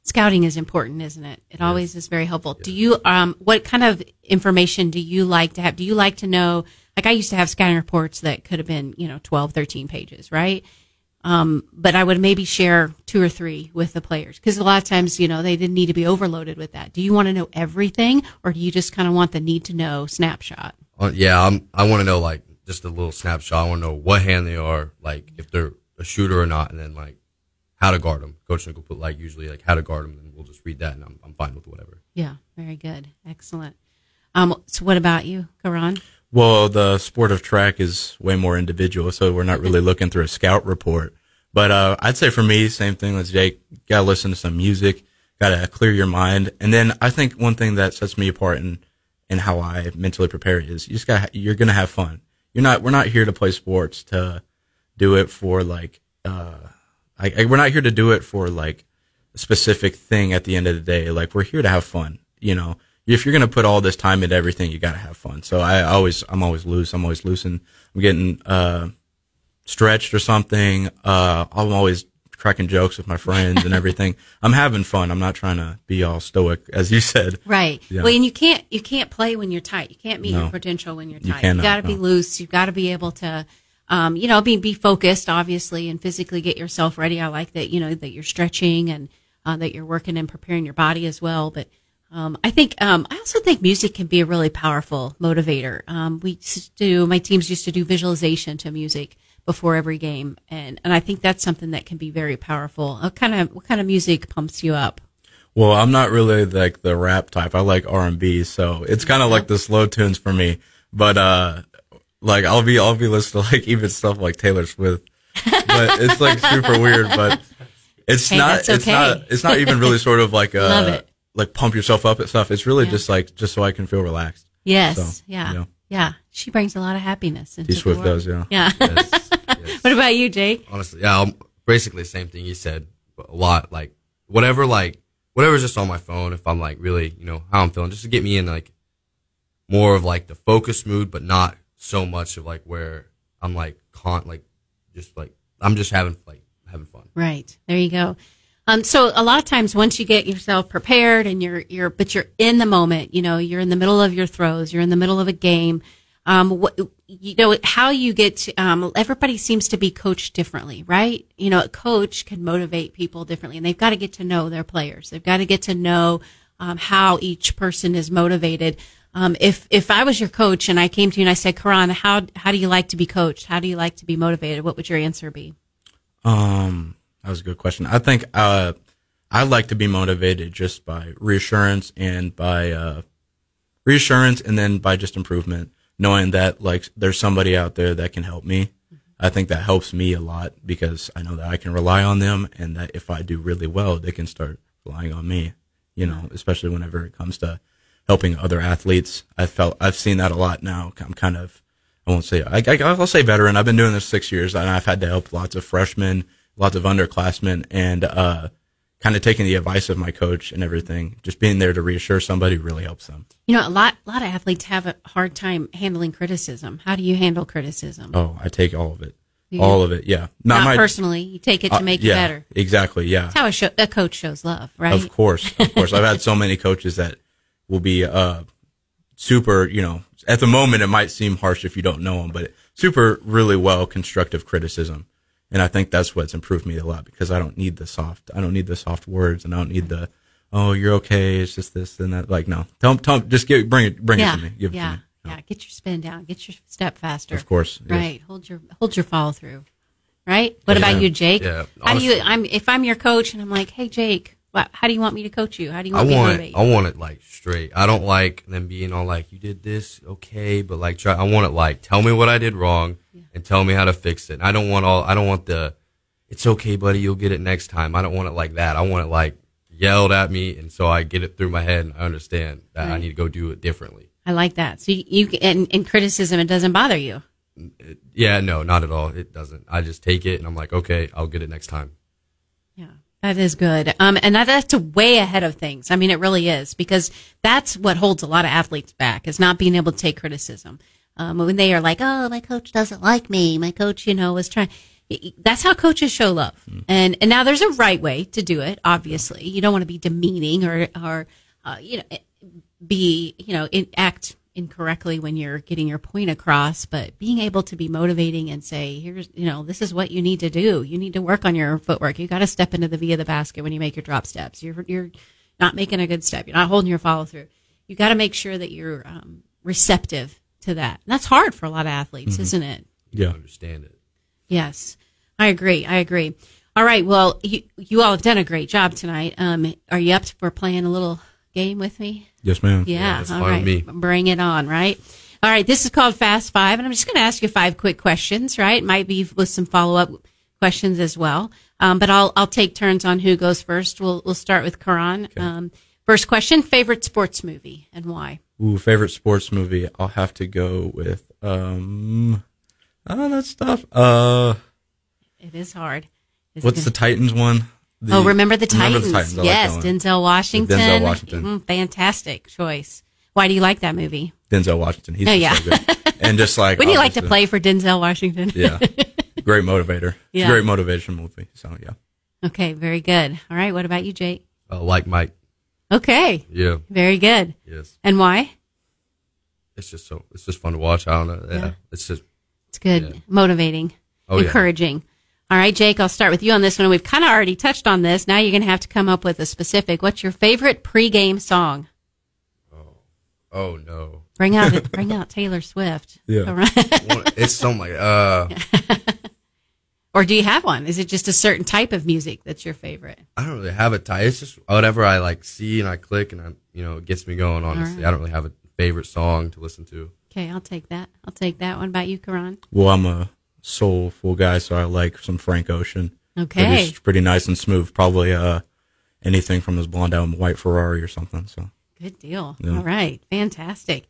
[SPEAKER 1] Scouting is important, isn't it? It always is very helpful. Do you um what kind of information do you like to have? Do you like to know like I used to have scouting reports that could have been, you know, 12, 13 pages, right? Um, but I would maybe share two or three with the players because a lot of times, you know, they didn't need to be overloaded with that. Do you want to know everything or do you just kind of want the need to know snapshot?
[SPEAKER 2] Uh, yeah, I'm, I want to know like just a little snapshot. I want to know what hand they are, like if they're a shooter or not, and then like how to guard them. Coach Nick will put like usually like how to guard them, and we'll just read that, and I'm, I'm fine with whatever.
[SPEAKER 1] Yeah, very good. Excellent. Um, so what about you, Karon?
[SPEAKER 3] Well, the sport of track is way more individual, so we're not really looking through a scout report. But uh, I'd say for me, same thing as Jake. Got to listen to some music. Got to clear your mind. And then I think one thing that sets me apart in in how I mentally prepare is you just got you're gonna have fun. You're not. We're not here to play sports to do it for like. Uh, I, I, we're not here to do it for like a specific thing at the end of the day. Like we're here to have fun. You know, if you're gonna put all this time into everything, you gotta have fun. So I always, I'm always loose. I'm always loose, and I'm getting, uh, stretched or something, uh, I'm always cracking jokes with my friends and everything. I'm having fun. I'm not trying to be all stoic, as you said.
[SPEAKER 1] Right.
[SPEAKER 3] Yeah.
[SPEAKER 1] Well, and you can't you can't play when you're tight. You can't meet
[SPEAKER 3] No.
[SPEAKER 1] your potential when you're tight.
[SPEAKER 3] You
[SPEAKER 1] tight.
[SPEAKER 3] cannot,
[SPEAKER 1] got to be loose. You've got to be able to, um, you know, be be focused, obviously, and physically get yourself ready. I like that. You know that you're stretching and uh, that you're working and preparing your body as well. But um, I think um, I also think music can be a really powerful motivator. Um, we used to do my teams used to do visualization to music before every game, and and I think that's something that can be very powerful. What kind of what kind of music pumps you up?
[SPEAKER 3] Well, I'm not really like the rap type. I like R and B, so it's kind of like the slow tunes for me. But uh, like I'll be I'll be listening to like even stuff like Taylor Swift, but it's like super weird. But it's
[SPEAKER 1] Hey,
[SPEAKER 3] not
[SPEAKER 1] that's
[SPEAKER 3] it's not it's not even really sort of like
[SPEAKER 1] a.
[SPEAKER 3] like pump yourself up and stuff. It's really
[SPEAKER 1] Yeah.
[SPEAKER 3] just like just so I can feel relaxed.
[SPEAKER 1] Yes.
[SPEAKER 3] So,
[SPEAKER 1] yeah.
[SPEAKER 3] yeah.
[SPEAKER 1] Yeah. She brings a lot of happiness. Into
[SPEAKER 3] T
[SPEAKER 1] the
[SPEAKER 3] Swift
[SPEAKER 1] world.
[SPEAKER 3] does, yeah.
[SPEAKER 1] Yeah.
[SPEAKER 2] Yes, yes.
[SPEAKER 1] what about you, Jake?
[SPEAKER 2] honestly, yeah, I'm basically the same thing you said, but a lot like whatever, like whatever's just on my phone. If I'm like really, you know, how I'm feeling, just to get me in like more of like the focus mood, but not so much of like where I'm like con like just like I'm just having like having fun.
[SPEAKER 1] Right. There you go. Um, so a lot of times once you get yourself prepared and you're, you're, but you're in the moment, you know, you're in the middle of your throws, you're in the middle of a game. Um, what, you know, how you get to, um, everybody seems to be coached differently, right? You know, a coach can motivate people differently and they've got to get to know their players. They've got to get to know, um, how each person is motivated. Um, if, if I was your coach and I came to you and I said, Karon, how, how do you like to be coached? How do you like to be motivated? What would your answer be?
[SPEAKER 3] Um, that was a good question. I think uh, I like to be motivated just by reassurance and by uh, reassurance, and then by just improvement, knowing that like there's somebody out there that can help me. I think that helps me a lot because I know that I can rely on them, and that if I do really well, they can start relying on me. You know, especially whenever it comes to helping other athletes. I felt I've seen that a lot now. I'm kind of I won't say I, I, I'll say veteran. I've been doing this six years, and I've had to help lots of freshmen, lots of underclassmen, and uh, kind of taking the advice of my coach and everything. Just being there to reassure somebody really helps them.
[SPEAKER 1] You know, a lot, a lot of athletes have a hard time handling criticism. How do you handle criticism?
[SPEAKER 3] Oh, I take all of it,
[SPEAKER 1] You
[SPEAKER 3] all of it. Yeah,
[SPEAKER 1] Not
[SPEAKER 3] my
[SPEAKER 1] personally. You take it to
[SPEAKER 3] uh,
[SPEAKER 1] make
[SPEAKER 3] yeah,
[SPEAKER 1] you better.
[SPEAKER 3] Exactly. Yeah.
[SPEAKER 1] That's how a, show, a coach shows love, right?
[SPEAKER 3] Of course, of course. I've had so many coaches that will be uh, super. You know, at the moment it might seem harsh if you don't know them, but super, really well constructive criticism. And I think that's what's improved me a lot because I don't need the soft. I don't need the soft words, and I don't need the oh you're okay. It's just this and that. Like no, tell, tell just give bring it bring
[SPEAKER 1] yeah,
[SPEAKER 3] it to me. Give
[SPEAKER 1] yeah,
[SPEAKER 3] it to me.
[SPEAKER 1] yeah. Get your spin down. Get your step faster.
[SPEAKER 3] Of course, yes.
[SPEAKER 1] Right. Hold your hold your follow through. Right. What
[SPEAKER 2] Yeah.
[SPEAKER 1] about you, Jake?
[SPEAKER 2] Yeah,
[SPEAKER 1] How do you? I'm if I'm your coach and I'm like, hey, Jake, how do you want me to coach you? How do you
[SPEAKER 2] I
[SPEAKER 1] want me to
[SPEAKER 2] want
[SPEAKER 1] motivate?
[SPEAKER 2] I want it like straight. I don't like them being all like, you did this, okay, but like, try, I want it like, tell me what I did wrong and tell me how to fix it. And I don't want all, I don't want the, it's okay, buddy, you'll get it next time. I don't want it like that. I want it like yelled at me, and so I get it through my head and I understand that I need to go do it differently.
[SPEAKER 1] I like that. So you, you and, and criticism, it doesn't bother you.
[SPEAKER 2] Yeah, no, not at all. It doesn't. I just take it and I'm like, okay, I'll get it next time.
[SPEAKER 1] Yeah, that is good. Um, and that, that's way ahead of things. I mean, it really is because that's what holds a lot of athletes back is not being able to take criticism. Um, when they are like, oh, my coach doesn't like me. My coach, you know, was trying. That's how coaches show love. And, and now there's a right way to do it. Obviously, you don't want to be demeaning or, or, uh, you know, be, you know, in, act incorrectly when you're getting your point across, but being able to be motivating and say, here's, you know, this is what you need to do. You need to work on your footwork. You got to step into the V of the basket when you make your drop steps. You're, you're not making a good step. You're not holding your follow through. You got to make sure that you're um, receptive to that. And that's hard for a lot of athletes, isn't it?
[SPEAKER 2] You
[SPEAKER 3] Yeah.
[SPEAKER 2] understand it.
[SPEAKER 1] Yes, I agree. I agree. All right. Well, you, you all have done a great job tonight. Um, are you up for playing a little game with me?
[SPEAKER 3] Yes, ma'am.
[SPEAKER 1] Yeah.
[SPEAKER 2] that's
[SPEAKER 1] all
[SPEAKER 2] fine with me.
[SPEAKER 1] Bring it on. Right. All right. This is called Fast Five, and I'm just going to ask you five quick questions. Right. Might be with some follow up questions as well. Um, but I'll I'll take turns on who goes first. We'll we'll start with Karon. Um, first question: favorite sports movie and why?
[SPEAKER 3] Ooh, favorite sports movie? I'll have to go with um. Oh, that's tough. Uh,
[SPEAKER 1] It is hard. It's
[SPEAKER 3] what's
[SPEAKER 1] gonna-
[SPEAKER 3] the Titans one? The-
[SPEAKER 1] oh, remember the
[SPEAKER 3] Remember
[SPEAKER 1] Titans?
[SPEAKER 3] the Titans. I like
[SPEAKER 1] yes. Denzel Washington.
[SPEAKER 3] Denzel Washington.
[SPEAKER 1] Mm, fantastic choice. Why do you like that movie?
[SPEAKER 3] Denzel Washington. He's
[SPEAKER 1] Oh, yeah.
[SPEAKER 3] so good. And just like
[SPEAKER 1] Wouldn't you like to play for Denzel Washington?
[SPEAKER 3] Yeah. great motivator.
[SPEAKER 1] Yeah.
[SPEAKER 3] Great motivation movie. So yeah.
[SPEAKER 1] Okay, very good. All right, what about you, Jake?
[SPEAKER 2] Uh, like Mike.
[SPEAKER 1] Okay,
[SPEAKER 2] Yeah.
[SPEAKER 1] very good.
[SPEAKER 2] Yes.
[SPEAKER 1] And why?
[SPEAKER 2] It's just so. It's just fun to watch. I don't know. Yeah.
[SPEAKER 1] Yeah.
[SPEAKER 2] It's just.
[SPEAKER 1] It's good,
[SPEAKER 2] Yeah.
[SPEAKER 1] motivating,
[SPEAKER 2] Oh yeah.
[SPEAKER 1] Encouraging. All right, Jake, I'll start with you on this one. We've kind of already touched on this. Now you're going to have to come up with a specific. What's your favorite pregame song?
[SPEAKER 2] Oh oh no.
[SPEAKER 1] Bring out bring out Taylor Swift.
[SPEAKER 3] Yeah.
[SPEAKER 1] All right.
[SPEAKER 2] It's something like uh.
[SPEAKER 1] or do you have one? Is it just a certain type of music that's your favorite?
[SPEAKER 2] I don't really have a type. It's just whatever I like see and I click and I you know it gets me going. Honestly,
[SPEAKER 1] right.
[SPEAKER 2] I don't really have a favorite song to listen to.
[SPEAKER 1] Okay, I'll take that. I'll take that one. About you, Karon?
[SPEAKER 3] Well, I'm a soulful guy, so I like some Frank Ocean.
[SPEAKER 1] Okay.
[SPEAKER 3] It's pretty nice and smooth. Probably uh, anything from his blonde out white Ferrari or something. So
[SPEAKER 1] Good deal.
[SPEAKER 3] Yeah.
[SPEAKER 1] All right. Fantastic.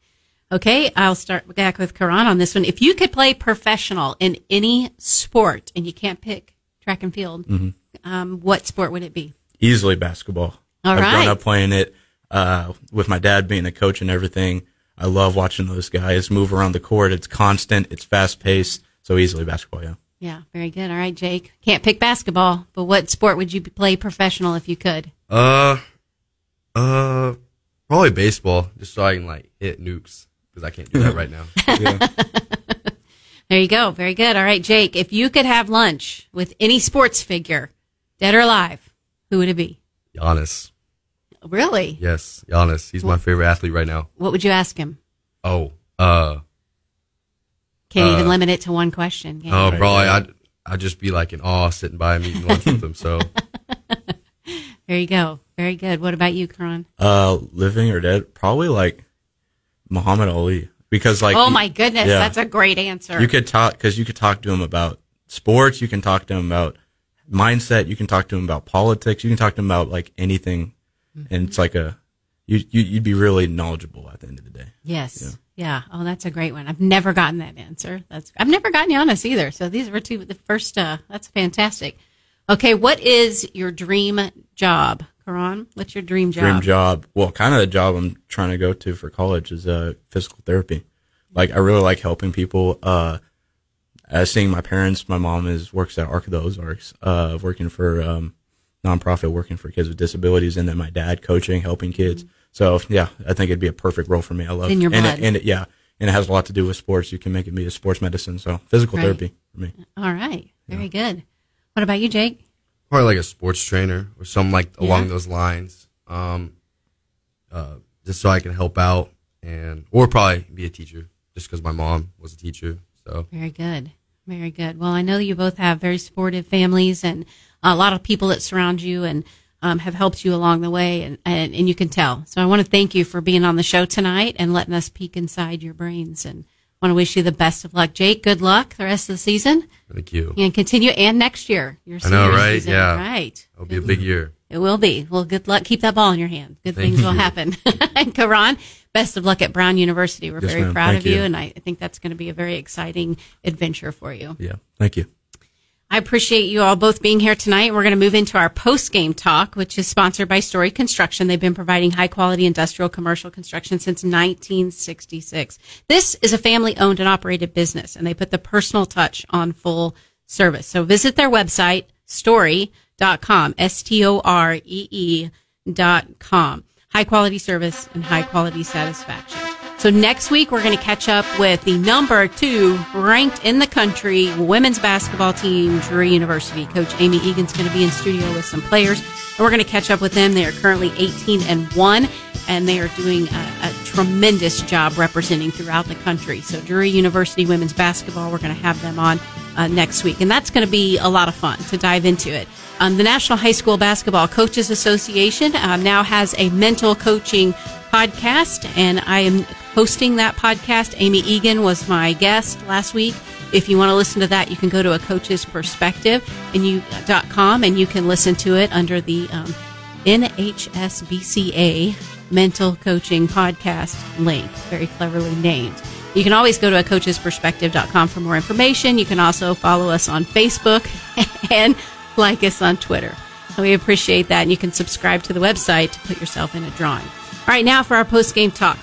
[SPEAKER 1] Okay, I'll start back with Karon on this one. If you could play professional in any sport and you can't pick track and field,
[SPEAKER 3] Mm-hmm.
[SPEAKER 1] um, what sport would it be?
[SPEAKER 3] easily basketball.
[SPEAKER 1] All
[SPEAKER 3] I've
[SPEAKER 1] right.
[SPEAKER 3] grown up playing it uh, with my dad being a coach and everything. I love watching those guys move around the court. It's constant. It's fast paced. So easily basketball. Yeah.
[SPEAKER 1] Yeah, very good. All right, Jake. Can't pick basketball, but what sport would you play professional if you could?
[SPEAKER 2] Uh, uh, probably baseball, just so I can like hit nukes because I can't do that right now.
[SPEAKER 1] There you go. Very good. All right, Jake. If you could have lunch with any sports figure, dead or alive, who would it be?
[SPEAKER 2] Giannis,
[SPEAKER 1] Really?
[SPEAKER 2] yes, Giannis. He's my favorite athlete right now.
[SPEAKER 1] What would you ask him?
[SPEAKER 2] Oh, uh,
[SPEAKER 1] Can't
[SPEAKER 2] Uh,
[SPEAKER 1] even limit it to one question. can you?
[SPEAKER 2] oh, probably I'd I'd just be like in awe sitting by him eating lunch with him. So
[SPEAKER 1] There you go. Very good. What about you, Karon?
[SPEAKER 3] Uh, living or dead? Probably like Muhammad Ali because like
[SPEAKER 1] Oh my goodness,
[SPEAKER 3] yeah.
[SPEAKER 1] that's a great answer.
[SPEAKER 3] you could talk because you could talk to him about sports. You can talk to him about mindset. You can talk to him about politics. You can talk to him about like anything, and it's like a you, you you'd be really knowledgeable at the end of the day.
[SPEAKER 1] yes. Yeah. Oh, that's a great one. I've never gotten that answer. That's I've never gotten Giannis either. So these were two the first. Uh, that's fantastic. Okay, what is your dream job, Karon? What's your dream job?
[SPEAKER 3] dream job. Well, kind of the job I'm trying to go to for college is uh, physical therapy. Like I really like helping people. Uh, uh, seeing my parents, my mom is works at Arc of the Ozarks, uh, working for um, nonprofit, working for kids with disabilities, and then my dad coaching, helping kids. So yeah, I think it'd be a perfect role for me. I love
[SPEAKER 1] in your
[SPEAKER 3] and
[SPEAKER 1] blood.
[SPEAKER 3] It, and it, yeah, and it has a lot to do with sports. You can make it be a sports medicine. So physical
[SPEAKER 1] Right.
[SPEAKER 3] therapy for me.
[SPEAKER 1] All right. Very good. What about you, Jake?
[SPEAKER 2] probably like a sports trainer or something like
[SPEAKER 1] Yeah.
[SPEAKER 2] along those lines. Um, uh, just so I can help out and or probably be a teacher just because my mom was a teacher. So
[SPEAKER 1] Very good. Very good. Well, I know you both have very supportive families and a lot of people that surround you and um, have helped you along the way, and, and, and you can tell. So I want to thank you for being on the show tonight and letting us peek inside your brains. And want to wish you the best of luck, Jake. Good luck the rest of the season
[SPEAKER 2] thank you.
[SPEAKER 1] and continue and next year. Your
[SPEAKER 2] I know, right?
[SPEAKER 1] season.
[SPEAKER 2] Yeah.
[SPEAKER 1] Right.
[SPEAKER 2] It'll be a big year.
[SPEAKER 1] It will be. Well, good luck. Keep that ball in your hand. Good
[SPEAKER 2] Thank
[SPEAKER 1] things will
[SPEAKER 2] you.
[SPEAKER 1] happen. and Karon, best of luck at Brown University. We're
[SPEAKER 3] Yes,
[SPEAKER 1] very
[SPEAKER 3] ma'am.
[SPEAKER 1] proud
[SPEAKER 3] Thank
[SPEAKER 1] of you,
[SPEAKER 3] you.
[SPEAKER 1] and I think that's going to be a very exciting adventure for you.
[SPEAKER 3] Yeah, thank you.
[SPEAKER 1] I appreciate you all both being here tonight. We're going to move into our post game talk, which is sponsored by Story Construction. They've been providing high quality industrial commercial construction since 1966. This is a family owned and operated business, and they put the personal touch on full service. So visit their website, storee.com, S T O R E E dot com. High quality service and high quality satisfaction. So next week we're going to catch up with the number two ranked in the country women's basketball team, Drury University. Coach Amy Eagan's going to be in studio with some players, and we're going to catch up with them. They are currently 18 and one, and they are doing a, a tremendous job representing throughout the country. So Drury University women's basketball, we're going to have them on uh, next week, and that's going to be a lot of fun to dive into it. Um, the National High School Basketball Coaches Association uh, now has a mental coaching podcast, and I am hosting that podcast. Amy Eagan was my guest last week. If you want to listen to that, you can go to a coach's perspective and you dot com and you can listen to it under the um, NHSBCA Mental Coaching Podcast link. Very cleverly named. You can always go to a coachesperspective.com for more information. You can also follow us on Facebook and like us on Twitter. We appreciate that. And you can subscribe to the website to put yourself in a drawing. All right, now for our post game talk.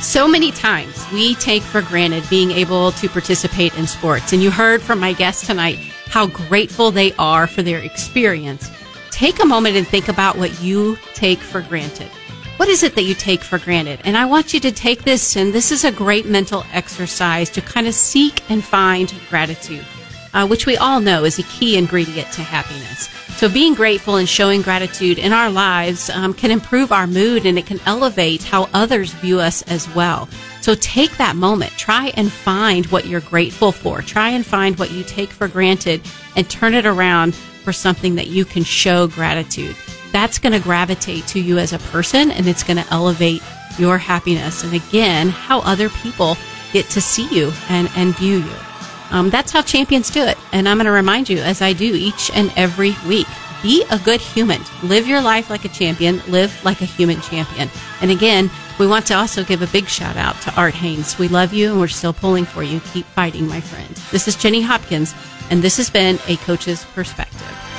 [SPEAKER 1] So many times we take for granted being able to participate in sports. And you heard from my guest tonight how grateful they are for their experience. Take a moment and think about what you take for granted. What is it that you take for granted? And I want you to take this, and this is a great mental exercise to kind of seek and find gratitude, uh, which we all know is a key ingredient to happiness. So being grateful and showing gratitude in our lives um, can improve our mood and it can elevate how others view us as well. So take that moment. Try and find what you're grateful for. Try and find what you take for granted and turn it around for something that you can show gratitude. That's going to gravitate to you as a person and it's going to elevate your happiness. And again, how other people get to see you and, and view you. Um, that's how champions do it. And I'm going to remind you, as I do each and every week, be a good human. Live your life like a champion. Live like a human champion. And again, we want to also give a big shout out to Art Haynes. We love you and we're still pulling for you. Keep fighting, my friend. This is Jenny Hopkins, and this has been A Coach's Perspective.